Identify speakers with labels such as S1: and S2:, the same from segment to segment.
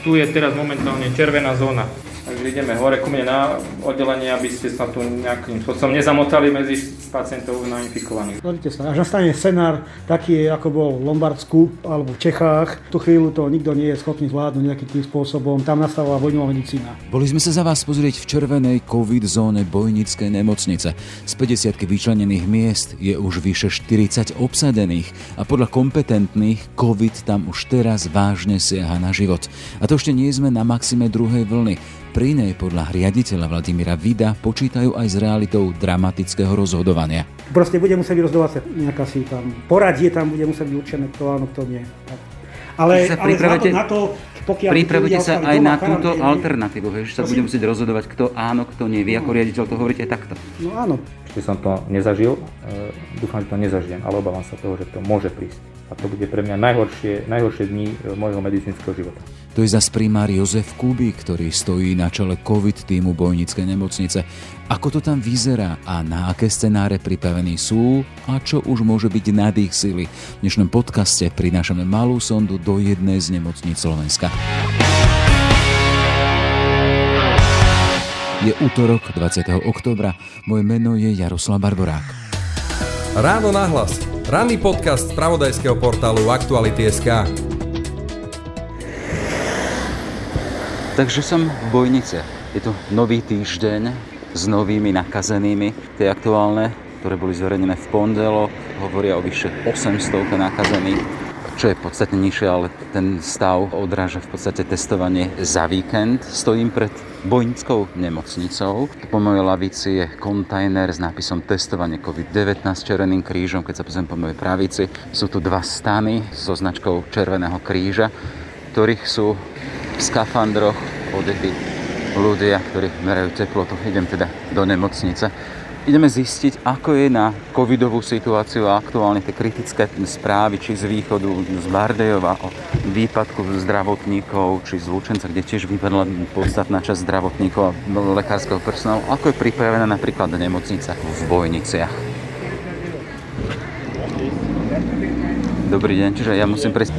S1: tu je teraz momentálne červená zóna. Takže ideme hore ku mne na oddelenie, aby ste sa tu nejakým spôsobom nezamotali medzi pacientov nainfikovaných.
S2: Pozrite sa, až nastane scenár taký, ako bol v Lombardsku alebo v Čechách. V tú chvíľu to nikto nie je schopný zvládnuť nejakým tým spôsobom. Tam nastala vojnová medicína.
S3: Boli sme sa za vás pozrieť v červenej COVID zóne Bojnickej nemocnice. Z 50 vyčlenených miest je už vyše 40 obsadených a podľa kompetentných COVID tam už teraz vážne siaha na život. A to ešte nie sme na maxime druhej vlny. Pri nej podľa riaditeľa Vladimíra Vida počítajú aj s realitou dramatického rozhodovania.
S2: Proste bude musieť rozdovať nejaká si tam poradie, tam bude musieť byť určené, kto áno, kto nie. Ale,
S3: sa
S2: ale na to, pokiaľ
S3: pripravujete sa aj na túto alternatívu, že sa bude musieť rozhodovať, kto áno, kto nie. Vy ako riaditeľ to hovoríte takto.
S2: No áno.
S1: Ešte som to nezažil, e, dúfam, že to nezažijem, ale obávam sa toho, že to môže prísť. A to bude pre mňa najhoršie, najhoršie dni e, môjho medicínskeho života.
S3: To je zas primár Jozef Kubík, ktorý stojí na čele COVID týmu Bojnickej nemocnice. Ako to tam vyzerá a na aké scenáre pripravení sú a čo už môže byť nad ich sily. V dnešnom podcaste prinášame malú sondu do jednej z nemocníc Slovenska. Je útorok 20. oktobra. Moje meno je Jaroslav Barborák.
S4: Ráno nahlas. Ranný podcast z pravodajského portálu Aktuality.sk.
S3: Takže som v Bojnice. Je to nový týždeň s novými nakazenými. Tie aktuálne, ktoré boli zverejnené v pondelok, hovoria o vyše 800 nakazených čo je podstatne nižšie, ale ten stav odráža v podstate testovanie za víkend. Stojím pred Bojnickou nemocnicou. Po mojej lavici je kontajner s nápisom testovanie COVID-19 s červeným krížom. Keď sa pozriem po mojej pravici, sú tu dva stany so značkou Červeného kríža, ktorých sú v skafandroch odety ľudia, ktorí merajú teplotu. Idem teda do nemocnice. Ideme zistiť, ako je na covidovú situáciu a aktuálne tie kritické správy, či z východu, z Bardejova, o výpadku zdravotníkov, či z Lučenca, kde tiež vypadla podstatná časť zdravotníkov a lekárskeho personálu. Ako je pripravená napríklad nemocnica v Bojniciach. Dobrý deň, čiže ja musím prejsť...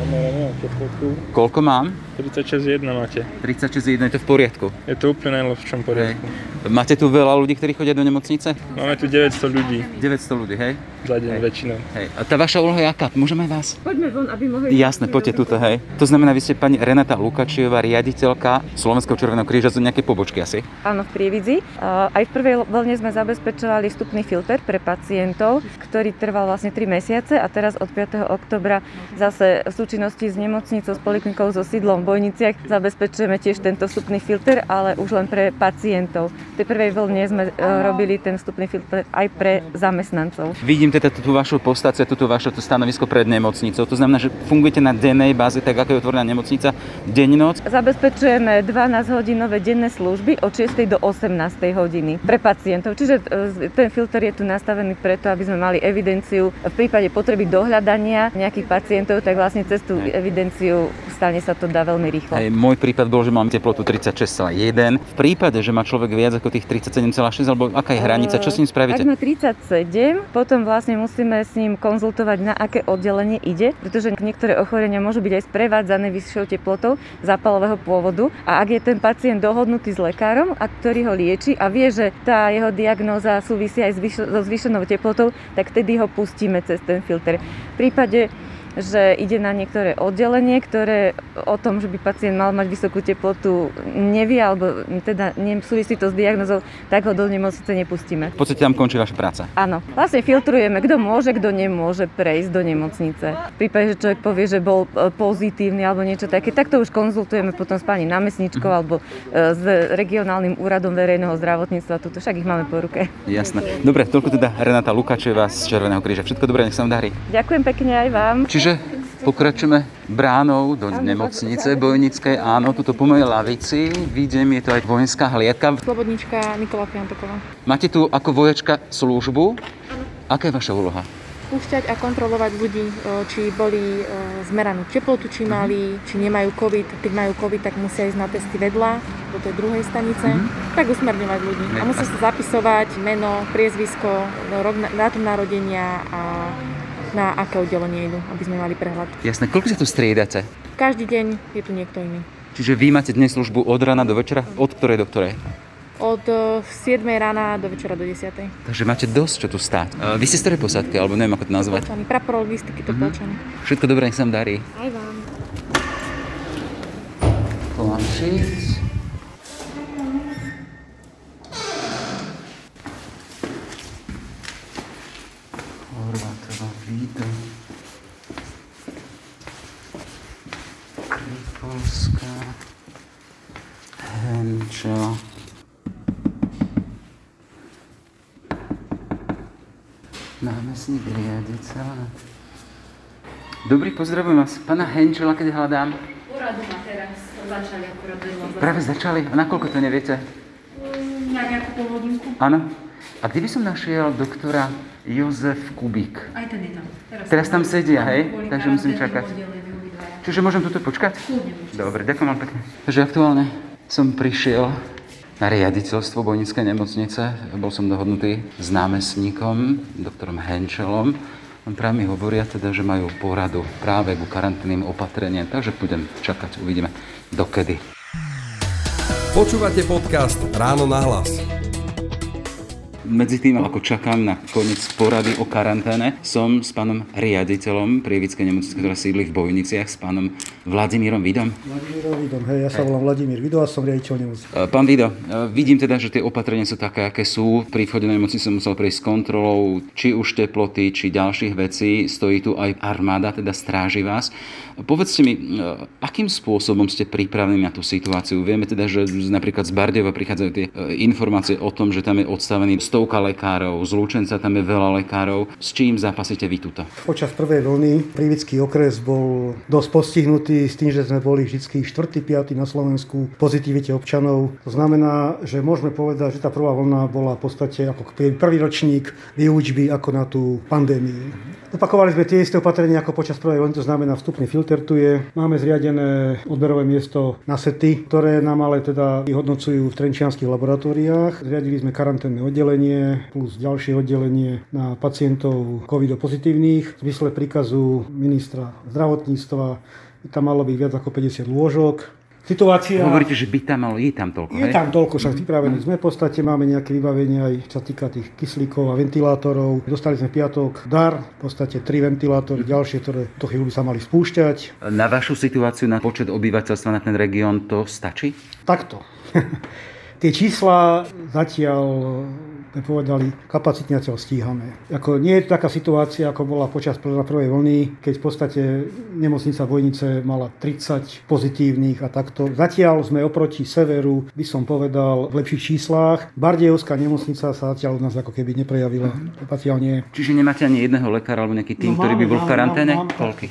S3: Koľko mám?
S5: 36,1 máte.
S3: 36,1, je to v poriadku?
S5: Je to úplne v čom poriadku.
S3: Hej. Máte tu veľa ľudí, ktorí chodia do nemocnice?
S5: Máme tu 900 ľudí.
S3: 900 ľudí, hej?
S5: Za deň hej. väčšinou.
S3: Hej. A tá vaša úloha je aká? Môžeme vás?
S6: Poďme von, aby mohli...
S3: Jasné, poďte tuto, hej. To znamená, vy ste pani Renata Lukačiová, riaditeľka Slovenského červeného kríža z nejaké pobočky asi?
S6: Áno, v Prievidzi. Aj v prvej vlne sme zabezpečovali vstupný filter pre pacientov, ktorý trval vlastne 3 mesiace a teraz od 5. oktobra zase v súčinnosti s nemocnicou, s poliklinikou so sídlom v Bojniciach zabezpečujeme tiež tento vstupný filter, ale už len pre pacientov. V tej prvej vlne sme e, robili ten vstupný filter aj pre zamestnancov.
S3: Vidím teda tú vašu postáciu, túto vaše stanovisko pred nemocnicou. To znamená, že fungujete na dennej báze, tak ako je otvorená nemocnica, deň noc?
S6: Zabezpečujeme 12-hodinové denné služby od 6. do 18. hodiny pre pacientov. Čiže e, ten filter je tu nastavený preto, aby sme mali evidenciu v prípade potreby dohľadania nejakých pacientov, tak vlastne cez tú evidenciu stane sa to dá veľmi rýchlo.
S3: Aj môj prípad bol, že mám teplotu 36,1. V prípade, že má človek viac ako tých 37,6, alebo aká je hranica, čo s ním spravíte?
S6: Ak má 37, potom vlastne musíme s ním konzultovať, na aké oddelenie ide, pretože niektoré ochorenia môžu byť aj sprevádzané vyššou teplotou zápalového pôvodu. A ak je ten pacient dohodnutý s lekárom, a ktorý ho lieči a vie, že tá jeho diagnóza súvisí aj so zvýšenou teplotou, tak vtedy ho pustíme cez ten filter. V prípade že ide na niektoré oddelenie, ktoré o tom, že by pacient mal mať vysokú teplotu, nevie, alebo teda súvisí to s diagnozou, tak ho do nemocnice nepustíme.
S3: V podstate tam končí vaša práca.
S6: Áno. Vlastne filtrujeme, kto môže, kto nemôže prejsť do nemocnice. V prípade, že človek povie, že bol e, pozitívny alebo niečo také, tak to už konzultujeme potom s pani námestničkou mm. alebo e, s regionálnym úradom verejného zdravotníctva. Tuto však ich máme po ruke.
S3: Jasné. Dobre, toľko teda Renata Lukačeva z Červeného kríža. Všetko dobré, nech sa vám darí.
S6: Ďakujem pekne aj vám.
S3: Čiže Čiže pokračujeme bránou do nemocnice bojnickej. Áno, tuto po mojej lavici vidím, je to aj vojenská hliadka.
S7: Slobodnička Nikola Piantoková.
S3: Máte tu ako vojačka službu? Aká je vaša úloha?
S7: Púšťať a kontrolovať ľudí, e, či boli e, zmeranú teplotu, či mali, či nemajú COVID. Keď majú COVID, tak musia ísť na testy vedľa do tej druhej stanice, mm-hmm. tak usmerňovať ľudí. A musia sa zapisovať meno, priezvisko, dátum narodenia a na aké oddelenie idú, aby sme mali prehľad.
S3: Jasné, koľko sa tu striedate?
S7: Každý deň je tu niekto iný.
S3: Čiže vy máte dnes službu od rána do večera? Od ktorej do ktorej?
S7: Od e, 7 rána do večera do 10.
S3: Takže máte dosť čo tu stáť. Uh, vy ste z ktorej posádky, alebo neviem ako to nazvať.
S7: Topolčany, prapor logistiky Topolčany.
S3: Všetko dobré, nech sa vám darí.
S7: Aj vám.
S3: Polanšic. Námestník riaditeľa. Dobrý, pozdravujem vás. Pana Henčela, keď hľadám.
S8: Úradu ma teraz začali akurát.
S3: Práve začali. A nakoľko to neviete?
S8: Na nejakú polhodinku.
S3: Áno. A kde by som našiel doktora Jozef Kubík?
S8: Aj ten je tam.
S3: Teraz tam sedia, hej? Takže musím čakať. Čiže môžem tuto počkať? Dobre, ďakujem vám pekne. Takže aktuálne som prišiel na riaditeľstvo Bojnickej nemocnice. Bol som dohodnutý s námestníkom, doktorom Henčelom. On práve mi hovoria teda, že majú poradu práve ku karanténnym opatreniam, takže budem čakať, uvidíme dokedy.
S4: Počúvate podcast Ráno na hlas.
S3: Medzi tým, ako čakám na koniec porady o karanténe, som s pánom riaditeľom Prievickej nemocnice, ktorá sídli v Bojniciach, s pánom Vladimírom Vidom.
S2: Vladimírom Vidom, hej, ja sa volám Vladimír Vido a som riaditeľ nemocnice.
S3: E, Pán Vido, e, vidím teda, že tie opatrenia sú také, aké sú. Pri vchode do nemocnice som musel prejsť s kontrolou či už teploty, či ďalších vecí. Stojí tu aj armáda, teda stráži vás. Povedzte mi, e, akým spôsobom ste pripravení na tú situáciu? Vieme teda, že napríklad z Bardeva prichádzajú tie informácie o tom, že tam je odstavený stovka lekárov, z Lučenca tam je veľa lekárov. S čím zápasíte vy tuto?
S2: Počas prvej vlny Prívický okres bol dosť postihnutý s tým, že sme boli vždy 4. 5. na Slovensku pozitivite občanov. To znamená, že môžeme povedať, že tá prvá vlna bola v podstate ako prvý ročník výučby ako na tú pandémiu. Opakovali sme tie isté opatrenia ako počas prvej vlny, to znamená vstupný filter tu je. Máme zriadené odberové miesto na sety, ktoré nám ale teda vyhodnocujú v trenčianských laboratóriách. Zriadili sme karanténne oddelenie plus ďalšie oddelenie na pacientov covid pozitívnych. V zmysle príkazu ministra zdravotníctva tam malo byť viac ako 50 lôžok. Situácia...
S3: Hovoríte, že by tam malo, je tam toľko,
S2: Je
S3: hej?
S2: tam toľko, však pripravení sme. V podstate máme nejaké vybavenie aj čo týka tých kyslíkov a ventilátorov. Dostali sme piatok dar, v podstate tri ventilátory, ďalšie, ktoré to chvíľu by sa mali spúšťať.
S3: Na vašu situáciu, na počet obyvateľstva na ten región to stačí?
S2: Takto. Tie čísla zatiaľ sme povedali, kapacitne zatiaľ stíhame. Ako, nie je to taká situácia, ako bola počas prvej vlny, keď v podstate nemocnica Vojnice mala 30 pozitívnych a takto. Zatiaľ sme oproti severu, by som povedal, v lepších číslach. Bardejovská nemocnica sa zatiaľ u nás ako keby neprejavila. Zatiaľ nie.
S3: Čiže nemáte ani jedného lekára alebo nejaký tým, ktorý by bol v karanténe?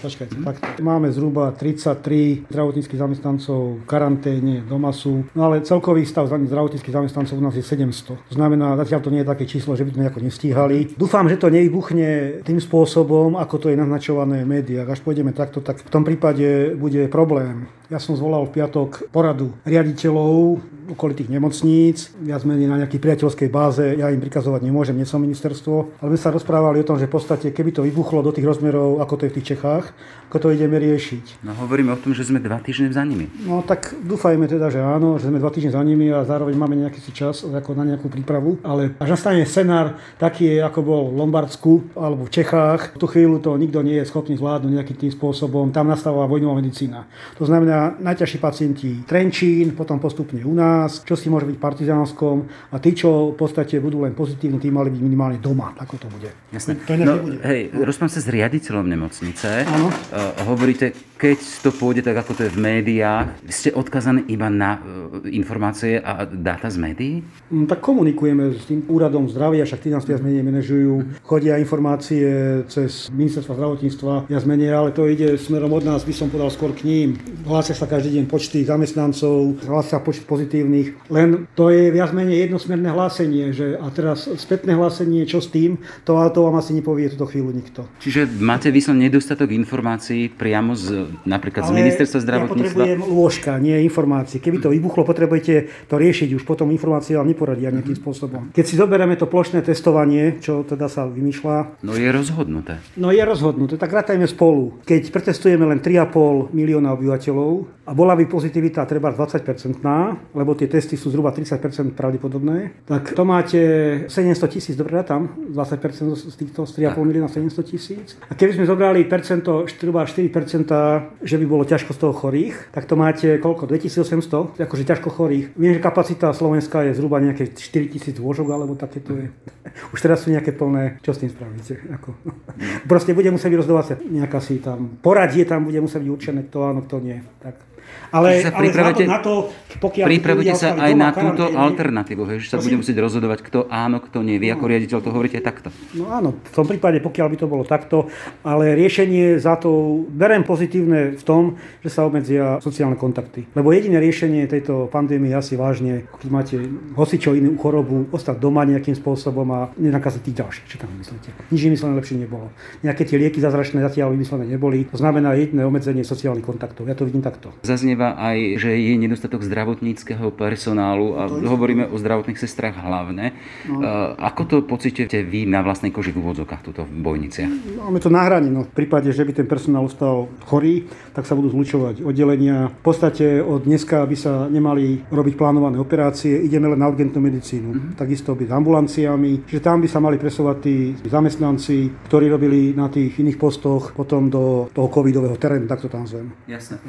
S2: Počkajte, takto. Máme zhruba 33 zdravotníckých zamestnancov v karanténe, doma sú. No ale celkový stav zdravotníckých zamestnancov u nás je 700. To znamená, zatiaľ to nie je také číslo, že by sme nejako nestíhali. Dúfam, že to nevybuchne tým spôsobom, ako to je naznačované v médiách. Až pôjdeme takto, tak v tom prípade bude problém. Ja som zvolal v piatok poradu riaditeľov okolitých nemocníc, viac menej na nejakej priateľskej báze, ja im prikazovať nemôžem, nie som ministerstvo, ale sme sa rozprávali o tom, že v podstate, keby to vybuchlo do tých rozmerov, ako to je v tých Čechách, ako to ideme riešiť.
S3: No hovoríme o tom, že sme dva týždne za nimi.
S2: No tak dúfajme teda, že áno, že sme dva týždne za nimi a zároveň máme nejaký si čas ako na nejakú prípravu, ale až nastane scenár taký, ako bol v Lombardsku alebo v Čechách, v tú chvíľu to nikto nie je schopný zvládnuť nejakým tým spôsobom, tam nastáva vojnová medicína. To znamená, najťažší pacienti Trenčín, potom postupne u nás, čo si môže byť v Partizánskom a tí, čo v podstate budú len pozitívni, tí mali byť minimálne doma, ako to bude.
S3: Jasné.
S2: To
S3: No,
S2: nebude.
S3: hej, rozprávam sa s riaditeľom nemocnice.
S2: Áno.
S3: Uh, hovoríte, keď to pôjde tak, ako to je v médiách, ste odkazaní iba na uh, informácie a dáta z médií?
S2: Mm, Tak komunikujeme s tým úradom zdravia, však tí nás viac menej manažujú. Chodia informácie cez ministerstvo zdravotníctva viac menej, ale to ide smerom od nás, by som podal skôr k ním. Hlásia sa každý deň počty zamestnancov, hlásia počet pozitívnych. Len to je viac menej jednosmerné hlásenie, že a teraz spätné hlásenie, čo s tým, to, to vám asi nepovie túto chvíľu nikto.
S3: Čiže máte vyslovene nedostatok informácií priamo z napríklad z
S2: Ale
S3: ministerstva
S2: Ja
S3: zdravotníctva?
S2: potrebujem lôžka, nie informácie. Keby to vybuchlo, potrebujete to riešiť, už potom informácie vám neporadia nejakým
S3: Mhm.
S2: spôsobom. Keď si zoberieme to plošné testovanie, čo teda sa vymýšľa,
S3: No je rozhodnuté.
S2: No je rozhodnuté, tak rátajme spolu. Keď pretestujeme len 3,5 milióna obyvateľov a bola by pozitivita treba 20%, lebo tie testy sú zhruba 30% pravdepodobné, tak to máte 700 tisíc, dobre tam, 20% z týchto z 3,5 milióna 700 tisíc. A keby sme zobrali percento, zhruba 4%, že by bolo ťažko z toho chorých, tak to máte koľko? 2800, akože ťažko chorých. Viem, že kapacita Slovenska je zhruba nejaké 4000 lôžok, alebo takéto je. Už teraz sú nejaké plné, čo s tým spravíte? Ako? Proste bude musieť rozdávať nejaká si tam, poradie tam bude musieť byť určené, kto áno, kto nie. Tak. Ale,
S3: sa
S2: ale na to, na to pokiaľ
S3: Pripravujte sa aj na túto alternatívu, hej, že sa bude musieť rozhodovať, kto áno, kto nie. Vy ako riaditeľ to hovoríte takto.
S2: No áno, v tom prípade, pokiaľ by to bolo takto, ale riešenie za to, berem pozitívne v tom, že sa obmedzia sociálne kontakty. Lebo jediné riešenie tejto pandémie asi vážne, keď máte hocičo inú chorobu, ostať doma nejakým spôsobom a nenakaziť tých ďalších. Čo tam myslíte? Nič vymyslené lepšie nebolo. Nejaké tie lieky zázračné zatiaľ vymyslené neboli. To znamená jediné obmedzenie sociálnych kontaktov. Ja to vidím takto.
S3: Zaznieva aj, že je nedostatok zdravotníckého personálu a hovoríme o zdravotných sestrách hlavne.
S2: No.
S3: Ako to pocítite vy na vlastnej koži v úvodzokách tuto v Bojniciach?
S2: Máme to na hraní. No. V prípade, že by ten personál ostal chorý, tak sa budú zlučovať oddelenia. V podstate od dneska by sa nemali robiť plánované operácie, ideme len na urgentnú medicínu. Takisto byť ambulanciami, že tam by sa mali presovať tí zamestnanci, ktorí robili na tých iných postoch, potom do toho covidového terénu, tak to tam zvem.
S3: Jasné.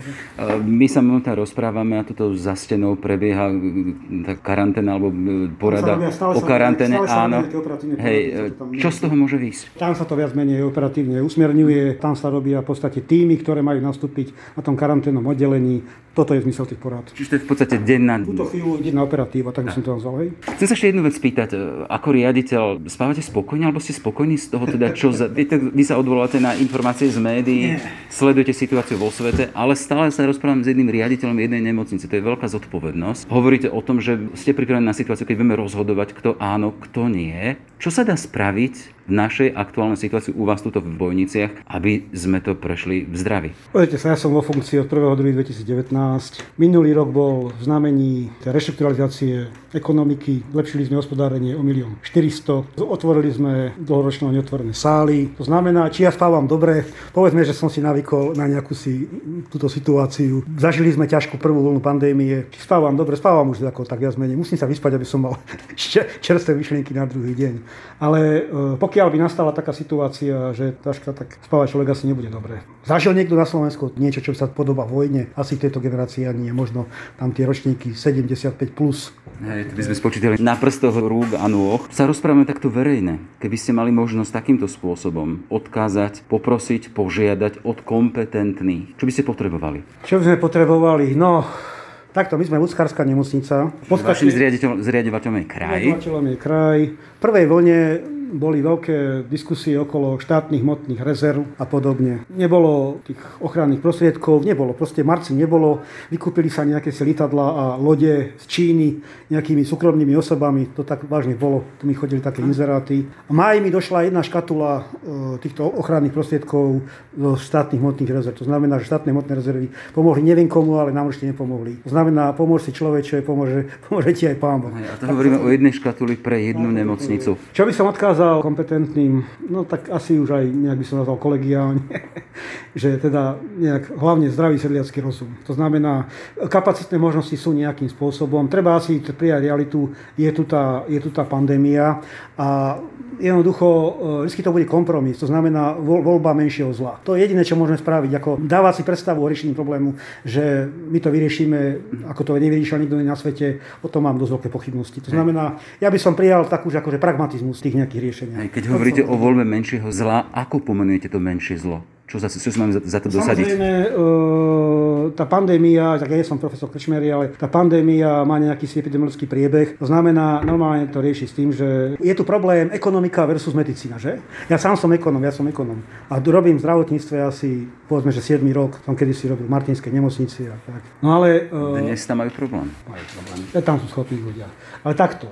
S3: My sa momentálne rozprávame a tuto za stenou prebieha e, tá karanténa alebo e, porada
S2: stále
S3: o
S2: sa-
S3: karanténe.
S2: sa
S3: Áno. Hej,
S2: čo
S3: e, z toho môže výjsť?
S2: Tam sa to viac menej operatívne usmerňuje, tam sa robia v podstate týmy, ktoré majú nastúpiť na tom karanténnom oddelení. Toto je zmysel tých porád.
S3: Čiže to je v podstate denná...
S2: V túto chvíľu na operatíva, tak by som to nazval, hej.
S3: Chcem sa ešte jednu vec spýtať. Ako riaditeľ, spávate spokojne, alebo ste spokojní z toho, teda, čo za... Viete, vy sa odvoláte na informácie z médií, sledujete situáciu vo svete, ale stále sa rozprávam s jedným riaditeľom jednej nemocnice. To je veľká zodpovednosť. Hovoríte o tom, že ste pripravení na situáciu, keď vieme rozhodovať, kto áno, kto nie. Čo sa dá spraviť v našej aktuálnej situácii u vás tuto v Bojniciach, aby sme to prešli v zdraví?
S2: Pozrite sa, ja som vo funkcii od 1. 2. 2019. Minulý rok bol v znamení reštrukturalizácie ekonomiky. Lepšili sme hospodárenie o 1 400 Otvorili sme dlhoročno neotvorené sály. To znamená, či ja spávam dobre, povedzme, že som si navykol na nejakú si túto situáciu. Zažili sme ťažkú prvú vlnu pandémie. Či spávam dobre, spávam už ako tak viac menej. Musím sa vyspať, aby som mal čerstvé myšlienky na druhý deň. Ale e, pokiaľ by nastala taká situácia, že ťažká, tak spávať človek asi nebude dobre. Zažil niekto na Slovensku niečo, čo sa podobá vojne? Asi v tejto generácii ani nie. Možno tam tie ročníky 75+. Plus.
S3: Hej, to by sme spočítali na prstoch rúk a nôh. Sa rozprávame takto verejne. Keby ste mali možnosť takýmto spôsobom odkázať, poprosiť, požiadať od kompetentných, čo by ste potrebovali?
S2: Čo by sme potrebovali? No, takto, my sme ľudskárska nemocnica. V
S3: Vašim zriadovateľom je kraj.
S2: Zriadovateľom je kraj. V prvej vlne boli veľké diskusie okolo štátnych hmotných rezerv a podobne. Nebolo tých ochranných prostriedkov, nebolo. Proste marci nebolo. Vykúpili sa nejaké si lietadla a lode z Číny nejakými súkromnými osobami. To tak vážne bolo. Tu mi chodili také inzeráty. A máj mi došla jedna škatula e, týchto ochranných prostriedkov zo štátnych hmotných rezerv. To znamená, že štátne hmotné rezervy pomohli neviem komu, ale nám určite nepomohli. To znamená, pomôž si človeče, pomôže, pomôže ti aj pán Boh.
S3: A to hovoríme o jednej škatuli pre jednu nemocnicu.
S2: Čo by som odkázal kompetentným, no tak asi už aj nejak by som nazval kolegiálne, že teda nejak hlavne zdravý sedliacký rozum. To znamená, kapacitné možnosti sú nejakým spôsobom. Treba asi prijať realitu, je tu tá, je tu tá pandémia a jednoducho e, vždy to bude kompromis, to znamená voľ, voľba menšieho zla. To je jediné, čo môžeme spraviť, ako dávať si predstavu o riešení problému, že my to vyriešime, ako to nevyriešil nikto na svete, o tom mám dosť veľké pochybnosti. To znamená, ja by som prijal takú, že akože pragmatizmus tých nejakých riešení.
S3: Aj keď hovoríte o voľbe menšieho zla, ako pomenujete to menšie zlo? Čo, za, čo máme za, za to dosadiť?
S2: Samozrejme, e, tá pandémia, tak ja nie som profesor Krčmery, ale tá pandémia má nejaký si epidemiologický priebeh. To znamená, normálne to rieši s tým, že je tu problém ekonomika versus medicína, že? Ja sám som ekonom, ja som ekonom. A robím v zdravotníctve asi, povedzme, že 7 rok, som kedy si robil v Martinskej nemocnici a tak. No ale... e,
S3: Dnes tam majú problém.
S2: majú problém. Ja, Tam sú schopní ľudia. Ale takto.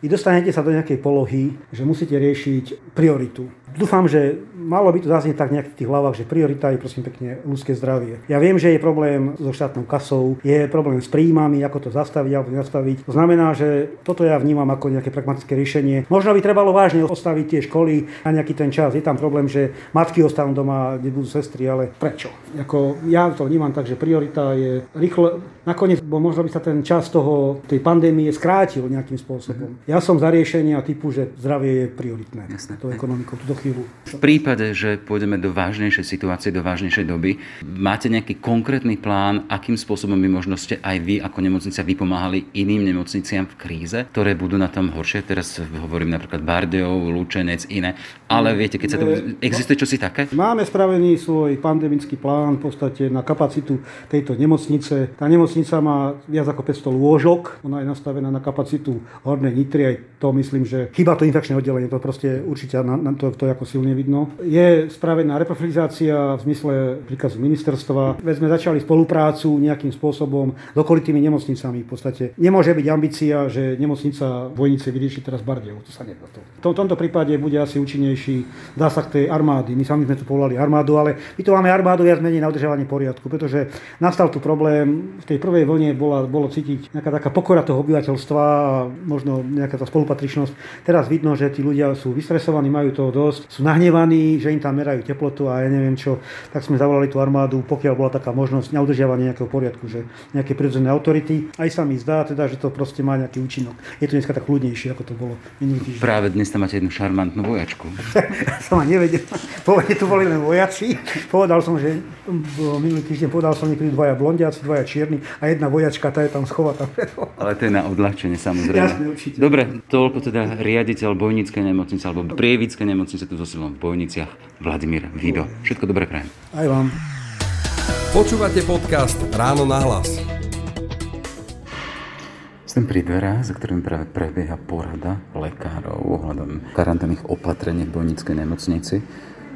S2: Vy dostanete sa do nejakej polohy, že musíte riešiť prioritu. Dúfam, že malo by to zaznieť tak nejak v tých hlavách, že priorita je prosím pekne ľudské zdravie. Ja viem, že je problém so štátnou kasou, je problém s príjmami, ako to zastaviť alebo nezastaviť. To znamená, že toto ja vnímam ako nejaké pragmatické riešenie. Možno by trebalo vážne ostaviť tie školy na nejaký ten čas. Je tam problém, že matky ostanú doma, nebudú sestry, ale prečo? Ako, ja to vnímam tak, že priorita je rýchlo, nakoniec, bo možno by sa ten čas toho, tej pandémie skrátil nejakým spôsobom. Mm-hmm. Ja som za riešenia typu, že zdravie je prioritné.
S3: Jasné.
S2: To ekonomikou, chvíľu.
S3: V prípade, že pôjdeme do vážnejšej situácie, do vážnejšej doby, máte nejaký konkrétny plán, akým spôsobom by možno ste aj vy ako nemocnica vypomáhali iným nemocniciam v kríze, ktoré budú na tom horšie? Teraz hovorím napríklad Bardejov, Lučenec, iné. Ale viete, keď sa to... Existuje čosi také?
S2: Máme spravený svoj pandemický plán v podstate na kapacitu tejto nemocnice. Tá nemocnica má viac ako 500 lôžok, ona je nastavená na kapacitu Hornej Nitry, aj to myslím, že chyba to infekčné oddelenie, to proste určite na, na to, to ako silne vidno. Je spravená reprofilizácia v zmysle príkazu ministerstva. Veď sme začali spoluprácu nejakým spôsobom s okolitými nemocnicami. V podstate nemôže byť ambícia, že nemocnica Vojnice vyrieši teraz Bardejov. To sa nedá. To. V tomto prípade bude asi účinnejší zásah tej armády. My sami sme to povolali armádu, ale my tu máme armádu viac menej na udržovanie poriadku, pretože nastal tu problém. V tej prvej vlne bola, bolo cítiť nejaká taká pokora toho obyvateľstva možno nejaká tá spolupatričnosť. Teraz vidno, že tí ľudia sú vystresovaní, majú toho dosť, sú nahnevaní, že im tam merajú teplotu a ja neviem čo. Tak sme zavolali tú armádu, pokiaľ bola taká možnosť na udržiavanie nejakého poriadku, že nejaké prirodzené autority. Aj sa mi zdá teda, že to proste má nejaký účinok. Je to dneska tak ľudnejšie, ako to bolo minulý týždeň.
S3: Práve dnes tam máte jednu šarmantnú vojačku.
S2: som ani nevedel. Pôvodne tu boli len vojaci. Povedal som, že minulý týždeň povedal som, že dvaja blondiaci, dvaja čierni a jedna vojačka, tá je tam schovatá.
S3: Ale to je na odľahčenie samozrejme.
S2: Jasne, určite.
S3: Dobre, toľko teda riaditeľ Bojnickej nemocnice alebo Prievickej nemocnice tu so silom v Bojniciach, Vladimír Vido. Všetko dobré prajem.
S2: Aj vám.
S4: Počúvate podcast Ráno na hlas.
S3: Som pri dverách, za ktorým práve prebieha porada lekárov ohľadom karanténnych opatrení v Bojnickej nemocnici.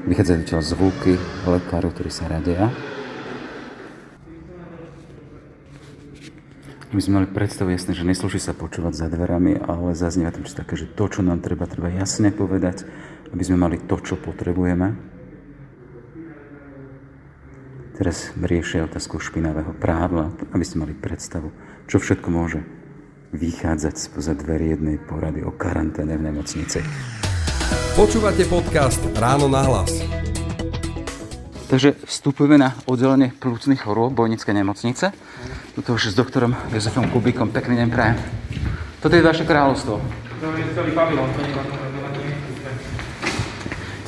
S3: Vychádzajú odtiaľ zvuky lekárov, ktorí sa radia. My sme mali predstavu jasné, že neslúži sa počúvať za dverami, ale zaznieva tam čo také, že to, čo nám treba, treba jasne povedať, aby sme mali to, čo potrebujeme. Teraz riešia otázku špinavého prádla, aby ste mali predstavu, čo všetko môže vychádzať spoza dverí jednej porady o karanténe v nemocnici.
S4: Počúvate podcast Ráno na hlas.
S3: Takže vstupujeme na oddelenie plúcnych chorôb Bojnické nemocnice. Tuto už s doktorom Jozefom Kubikom. Pekný deň prajem. Toto je vaše kráľovstvo.
S1: To je celý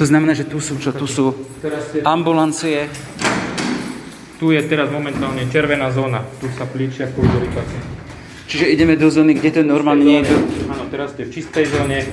S3: znamená, že tu sú čo? Tu sú ambulancie.
S1: tu je teraz momentálne červená zóna. Tu sa plíčia pacienti.
S3: Čiže ideme do zóny, kde to normálne nie je.
S1: Áno, teraz ste v čistej zóne.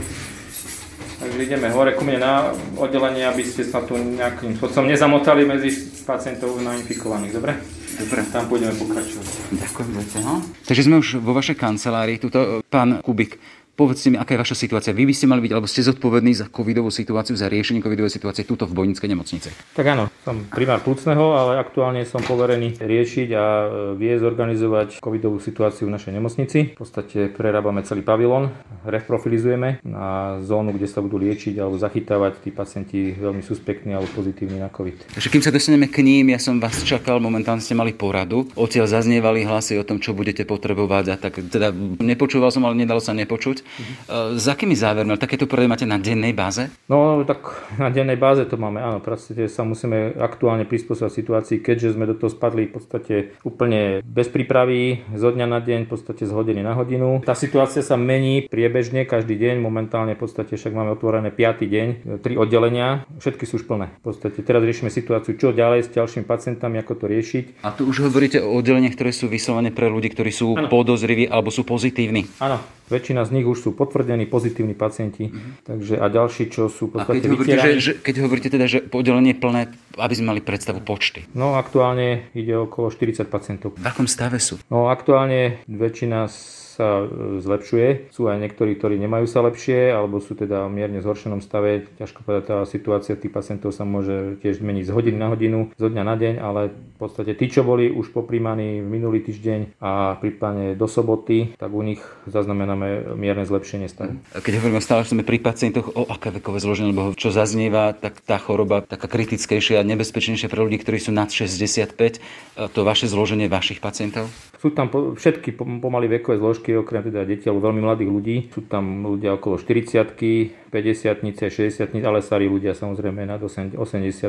S1: Takže ideme hore ku mne na oddelenie, aby ste sa tu nejakým spôsobom nezamotali medzi pacientov nainfikovaných. Dobre?
S3: Dobre.
S1: Tam pôjdeme pokračovať.
S3: Ďakujem, Vete. No. Takže sme už vo vašej kancelárii. Tuto, pán Kubik, povedzte mi, aká je vaša situácia. Vy by ste mali byť, alebo ste zodpovední za covidovú situáciu, za riešenie covidovej situácie tuto v Bojnickej nemocnice.
S1: Tak áno, som primár plúcneho, ale aktuálne som poverený riešiť a e, vie zorganizovať covidovú situáciu v našej nemocnici. V podstate prerábame celý pavilon, reprofilizujeme na zónu, kde sa budú liečiť alebo zachytávať tí pacienti veľmi suspektní alebo pozitívni na covid.
S3: Takže kým sa dostaneme k ním, ja som vás čakal, momentálne ste mali poradu. Odtiaľ zaznievali hlasy o tom, čo budete potrebovať a tak teda nepočúval som, ale nedalo sa nepočuť. Uh-huh. S akými závermi? Takéto porady máte na dennej báze?
S1: No tak na dennej báze to máme, áno. Proste sa musíme aktuálne prispôsobiť situácii, keďže sme do toho spadli v podstate úplne bez prípravy, zo dňa na deň, v podstate z hodiny na hodinu. Tá situácia sa mení priebežne každý deň, momentálne v podstate však máme otvorené 5. deň, tri oddelenia, všetky sú už plné. V podstate teraz riešime situáciu, čo ďalej s ďalšími pacientami, ako to riešiť.
S3: A tu už hovoríte o oddeleniach, ktoré sú vyslovené pre ľudí, ktorí sú ano. podozriví alebo sú pozitívni.
S1: Áno, väčšina z nich už sú potvrdení pozitívni pacienti, mm-hmm. takže a ďalší, čo sú v
S3: A
S1: podstate
S3: keď hovoríte, že, že, keď hovoríte teda, že oddelenie plné, aby sme mali predstavu počty.
S1: No aktuálne ide okolo 40 pacientov.
S3: V akom stave sú?
S1: No aktuálne väčšina sa e, zlepšuje. Sú aj niektorí, ktorí nemajú sa lepšie, alebo sú teda v mierne zhoršenom stave. Ťažko povedať, tá situácia tých pacientov sa môže tiež zmeniť z hodiny na hodinu, zo dňa na deň, ale v podstate tí, čo boli už popríjmaní v minulý týždeň a prípadne do soboty, tak u nich zaznamenáme mierne zlepšenie stavu.
S3: Keď hovoríme stále, že sme pri pacientoch, o aké vekové zloženie, lebo čo zaznieva, tak tá choroba taká kritickejšia a nebezpečnejšia pre ľudí, ktorí sú nad 65, to vaše zloženie vašich pacientov?
S1: Sú tam všetky pomaly vekové zložky, okrem teda detí alebo veľmi mladých ľudí. Sú tam ľudia okolo 40 50 60 ale starí ľudia samozrejme nad 80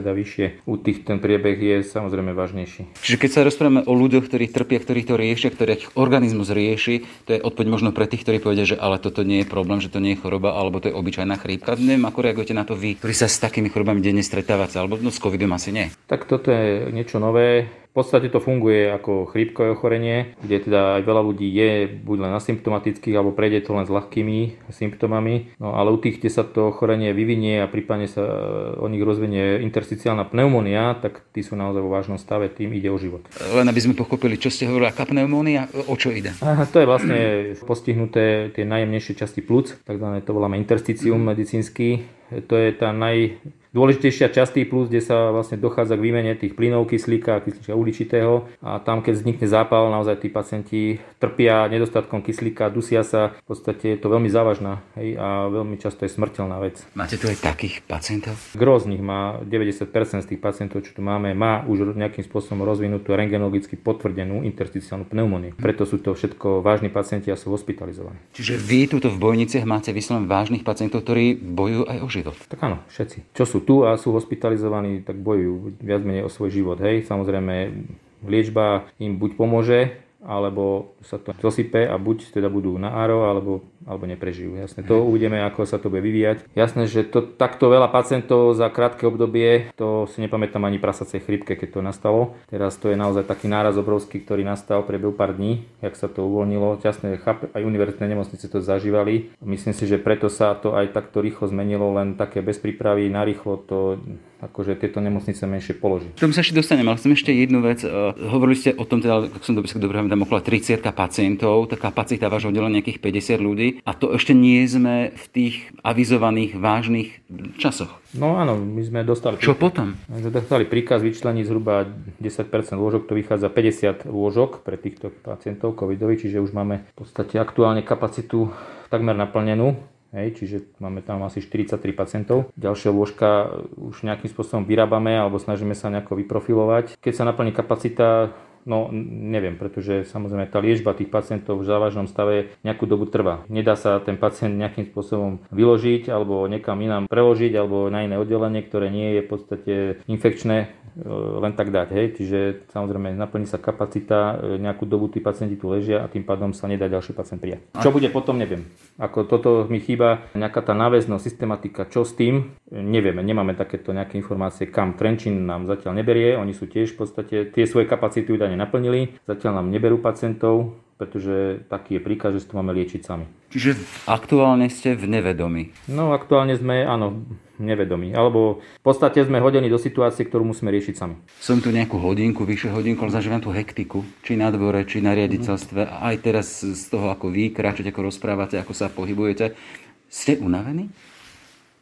S1: a vyššie. U tých ten priebeh je samozrejme vážnejší.
S3: Čiže keď sa rozprávame o ľuďoch, ktorí trpia, ktorí to riešia, ktorých organizmus rieši, to je odpoveď možno pre tých, ktorí povedia, že ale toto nie je problém, že to nie je choroba, alebo to je obyčajná chrípka. Neviem, ako reagujete na to vy, ktorí sa s takými chorobami denne stretávate, alebo no, s covidom asi nie.
S1: Tak toto je niečo nové v podstate to funguje ako chrípkové ochorenie, kde teda aj veľa ľudí je buď len asymptomatických, alebo prejde to len s ľahkými symptómami. No ale u tých, kde sa to ochorenie vyvinie a prípadne sa o nich rozvinie intersticiálna pneumónia, tak tí sú naozaj vo vážnom stave, tým ide o život.
S3: Len aby sme pochopili, čo ste hovorili, aká pneumónia, o čo ide?
S1: Aha, to je vlastne postihnuté tie najjemnejšie časti plúc, takzvané to voláme intersticium medicínsky. To je tá naj, dôležitejšia časť plus, kde sa vlastne dochádza k výmene tých plynov kyslíka a kyslíka uhličitého a tam, keď vznikne zápal, naozaj tí pacienti trpia nedostatkom kyslíka, dusia sa, v podstate je to veľmi závažná hej, a veľmi často je smrteľná vec.
S3: Máte tu aj takých pacientov?
S1: Gro z nich má, 90% z tých pacientov, čo tu máme, má už nejakým spôsobom rozvinutú rengenologicky potvrdenú intersticiálnu pneumóniu. Preto sú to všetko vážni pacienti a sú hospitalizovaní.
S3: Čiže vy túto v Bojniciach máte vyslovene vážnych pacientov, ktorí bojujú aj o život?
S1: Tak áno, všetci. Čo sú tu a sú hospitalizovaní, tak bojujú viac menej o svoj život. Hej, samozrejme liečba im buď pomôže, alebo sa to zosype a buď teda budú na ARO, alebo alebo neprežijú. Jasne, to uvidíme, ako sa to bude vyvíjať. Jasné, že to takto veľa pacientov za krátke obdobie, to si nepamätám ani prasacej chrypke, keď to nastalo. Teraz to je naozaj taký náraz obrovský, ktorý nastal pre pár dní, jak sa to uvoľnilo. Jasné, aj univerzitné nemocnice to zažívali. Myslím si, že preto sa to aj takto rýchlo zmenilo, len také bez prípravy, narýchlo to akože tieto nemocnice menšie položí.
S3: K tomu sa ešte dostanem, ale chcem ešte jednu vec. Uh, hovorili ste o tom, teda, ak som dobre, dobre tam okolo 30 pacientov, tá kapacita vášho oddelenia nejakých 50 ľudí. A to ešte nie sme v tých avizovaných vážnych časoch.
S1: No áno, my sme dostali...
S3: Čo potom?
S1: Sme dostali príkaz vyčleniť zhruba 10% lôžok, to vychádza 50 lôžok pre týchto pacientov covidových, čiže už máme v podstate aktuálne kapacitu takmer naplnenú. Hej, čiže máme tam asi 43 pacientov. Ďalšie lôžka už nejakým spôsobom vyrábame alebo snažíme sa nejako vyprofilovať. Keď sa naplní kapacita, No neviem, pretože samozrejme tá liečba tých pacientov v závažnom stave nejakú dobu trvá. Nedá sa ten pacient nejakým spôsobom vyložiť alebo niekam inám preložiť alebo na iné oddelenie, ktoré nie je v podstate infekčné e, len tak dať. Hej? Čiže samozrejme naplní sa kapacita, e, nejakú dobu tí pacienti tu ležia a tým pádom sa nedá ďalší pacient prijať. Čo bude potom, neviem. Ako toto mi chýba, nejaká tá náväznosť, systematika, čo s tým, nevieme, nemáme takéto nejaké informácie, kam Trenčín nám zatiaľ neberie, oni sú tiež v podstate tie svoje kapacity údajne momentálne naplnili. Zatiaľ nám neberú pacientov, pretože taký je príkaz, že to máme liečiť sami.
S3: Čiže aktuálne ste v nevedomí?
S1: No aktuálne sme, áno, nevedomí. Alebo v podstate sme hodení do situácie, ktorú musíme riešiť sami.
S3: Som tu nejakú hodinku, vyše hodinku, ale zažívam tú hektiku. Či na dvore, či na riaditeľstve. A aj teraz z toho, ako vy kráčate, ako rozprávate, ako sa pohybujete. Ste unavení?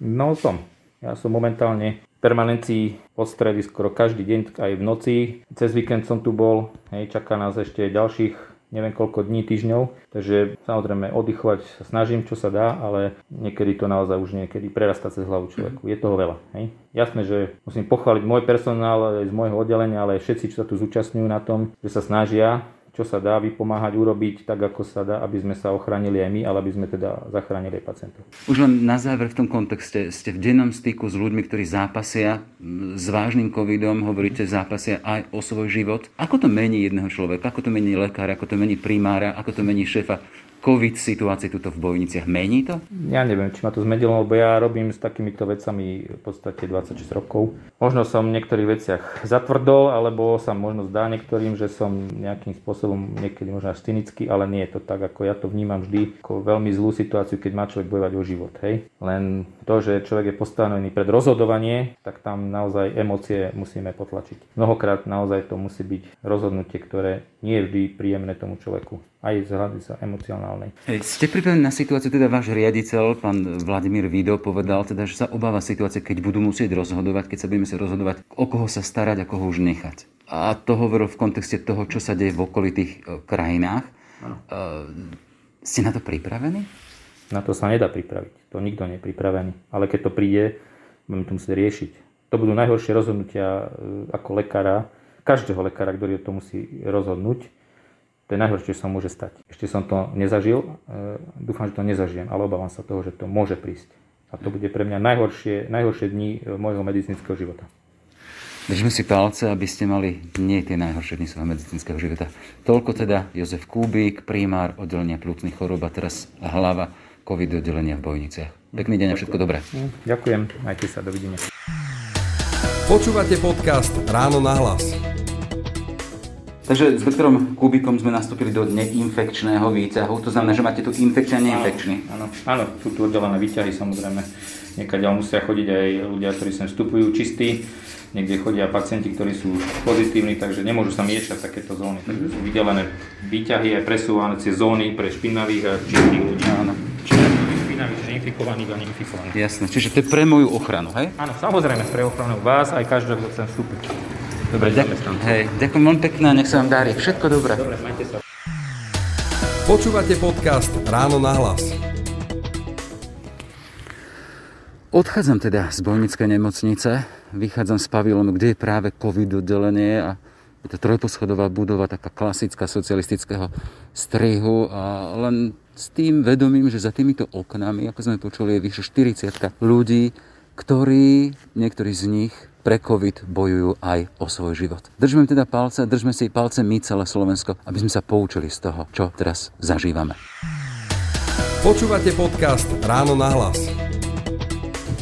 S1: No som. Ja som momentálne permanencii odstredy skoro každý deň, aj v noci. Cez víkend som tu bol, hej, čaká nás ešte ďalších neviem koľko dní, týždňov, takže samozrejme oddychovať sa snažím, čo sa dá, ale niekedy to naozaj už niekedy prerastá cez hlavu človeku. Je toho veľa. Hej. Jasné, že musím pochváliť môj personál z môjho oddelenia, ale všetci, čo sa tu zúčastňujú na tom, že sa snažia čo sa dá vypomáhať urobiť tak, ako sa dá, aby sme sa ochránili aj my, ale aby sme teda zachránili aj pacientov.
S3: Už len na záver v tom kontexte, ste v dennom styku s ľuďmi, ktorí zápasia s vážnym covidom, hovoríte, zápasia aj o svoj život. Ako to mení jedného človeka? Ako to mení lekár? Ako to mení primára? Ako to mení šéfa COVID situácie tuto v Bojniciach? Mení to?
S1: Ja neviem, či ma to zmenilo, lebo ja robím s takýmito vecami v podstate 26 rokov. Možno som v niektorých veciach zatvrdol, alebo sa možno zdá niektorým, že som nejakým spôsobom niekedy možno až cynický, ale nie je to tak, ako ja to vnímam vždy ako veľmi zlú situáciu, keď má človek bojovať o život. Hej? Len to, že človek je postavený pred rozhodovanie, tak tam naozaj emócie musíme potlačiť. Mnohokrát naozaj to musí byť rozhodnutie, ktoré nie je vždy príjemné tomu človeku aj z hľadiska emocionálnej.
S3: Hej, ste pripravení na situáciu, teda váš riaditeľ, pán Vladimír Vido, povedal teda, že sa obáva situácie, keď budú musieť rozhodovať, keď sa budeme sa rozhodovať, o koho sa starať a koho už nechať. A to hovoril v kontexte toho, čo sa deje v okolitých e, krajinách. E, ste na to pripravení?
S1: Na to sa nedá pripraviť. To nikto nie je pripravený. Ale keď to príde, budeme to musieť riešiť. To budú najhoršie rozhodnutia e, ako lekára, každého lekára, ktorý to musí rozhodnúť to je najhoršie, čo sa môže stať. Ešte som to nezažil, e, dúfam, že to nezažijem, ale obávam sa toho, že to môže prísť. A to bude pre mňa najhoršie, najhoršie dni e, môjho medicínskeho života.
S3: Držme si palce, aby ste mali nie tie najhoršie dni svojho medicínskeho života. Toľko teda Jozef Kúbik, primár oddelenia plúcnych chorób a teraz hlava COVID oddelenia v Bojniciach. Pekný deň a všetko dobré.
S1: Ďakujem, majte sa, dovidenia.
S4: Počúvate podcast Ráno na hlas.
S3: Takže s doktorom Kubikom sme nastúpili do neinfekčného výťahu. To znamená, že máte tu infekčný a neinfekčný.
S1: Áno, áno, sú tu oddelené výťahy samozrejme. Niekade musia chodiť aj ľudia, ktorí sem vstupujú čistí. Niekde chodia pacienti, ktorí sú pozitívni, takže nemôžu sa miešať takéto zóny. Takže sú vydelené výťahy aj presúvané cez zóny pre špinavých a čistých ľudí. Áno. Špinavých, infikovaných a neinfikovaných.
S3: Jasné, čiže to je pre moju ochranu, hej?
S1: Áno, samozrejme pre ochranu vás aj každého, kto sem vstúpi.
S3: Dobre, ďakujem. Hej, ďakujem veľmi pekne a nech sa vám darí. Všetko dobré.
S1: Dobre, majte sa.
S4: Počúvate podcast Ráno na hlas.
S3: Odchádzam teda z Bojnickej nemocnice, vychádzam z pavilónu, kde je práve COVID oddelenie a je to trojposchodová budova, taká klasická socialistického strihu a len s tým vedomím, že za týmito oknami, ako sme počuli, je vyše 40 ľudí, ktorí, niektorí z nich pre COVID bojujú aj o svoj život. Držme teda palce, držme si palce my celé Slovensko, aby sme sa poučili z toho, čo teraz zažívame.
S4: Počúvate podcast Ráno na hlas.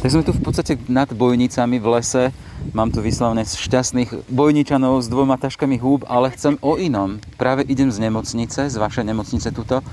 S3: Tak sme tu v podstate nad bojnicami v lese. Mám tu vyslovene šťastných bojničanov s dvoma taškami húb, ale chcem o inom. Práve idem z nemocnice, z vašej nemocnice tuto,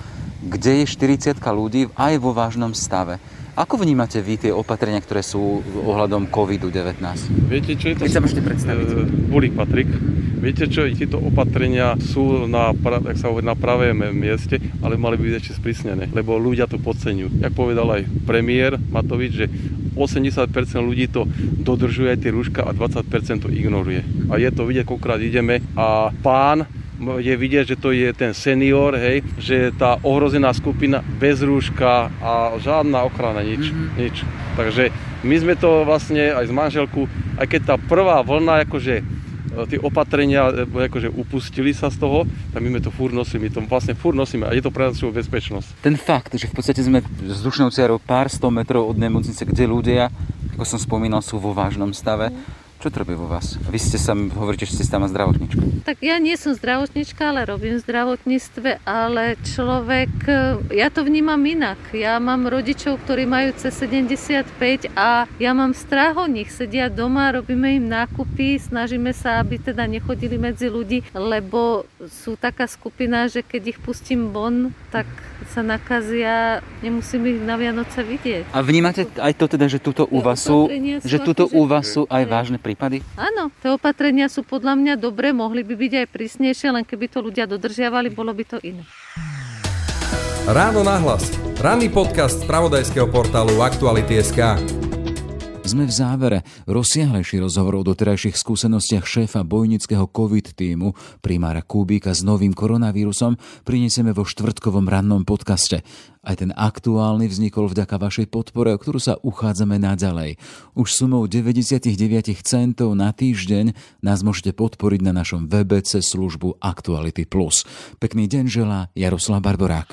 S3: kde je 40 ľudí aj vo vážnom stave. Ako vnímate vy tie opatrenia, ktoré sú ohľadom COVID-19?
S5: Viete, čo je to?
S3: Keď sa môžete predstaviť.
S5: Bulík Patrik. Viete čo, tieto opatrenia sú na, jak sa hovorí, na pravé mieste, ale mali by byť ešte sprísnené, lebo ľudia to podceňujú. Jak povedal aj premiér Matovič, že 80% ľudí to dodržuje tie rúška a 20% to ignoruje. A je to vidieť, koľkokrát ideme a pán je vidieť, že to je ten senior, hej, že tá ohrozená skupina bez rúška a žiadna ochrana, nič, mm-hmm. nič. Takže my sme to vlastne aj z manželku, aj keď tá prvá vlna, akože tie opatrenia akože upustili sa z toho, tak my sme to fúr nosili, my to vlastne fúr nosíme a je to pre našu bezpečnosť.
S3: Ten fakt, že v podstate sme vzdušnou ciarou pár sto metrov od nemocnice, kde ľudia, ako som spomínal, sú vo vážnom stave, čo to robí vo vás? Vy ste sa, hovoríte, že ste stále zdravotníčka.
S9: Tak ja nie som zdravotníčka, ale robím v zdravotníctve, ale človek, ja to vnímam inak. Ja mám rodičov, ktorí majú cez 75 a ja mám strach o nich. Sedia doma, robíme im nákupy, snažíme sa, aby teda nechodili medzi ľudí, lebo sú taká skupina, že keď ich pustím von, tak sa nakazia, nemusím ich na Vianoce vidieť.
S3: A vnímate aj to teda, že tuto u vás sú, že tuto u vás sú aj vážne prípady?
S9: Áno, tie opatrenia sú podľa mňa dobré, mohli by byť aj prísnejšie, len keby to ľudia dodržiavali, bolo by to iné.
S4: Ráno nahlas. Ranný podcast z pravodajského portálu Aktuality.sk.
S3: Sme v závere. Rozsiahlejší rozhovor o doterajších skúsenostiach šéfa bojnického COVID týmu primára Kubíka s novým koronavírusom prinesieme vo štvrtkovom rannom podcaste. Aj ten aktuálny vznikol vďaka vašej podpore, o ktorú sa uchádzame naďalej. Už sumou 99 centov na týždeň nás môžete podporiť na našom webe službu Actuality+. Pekný deň želá Jaroslav Barborák.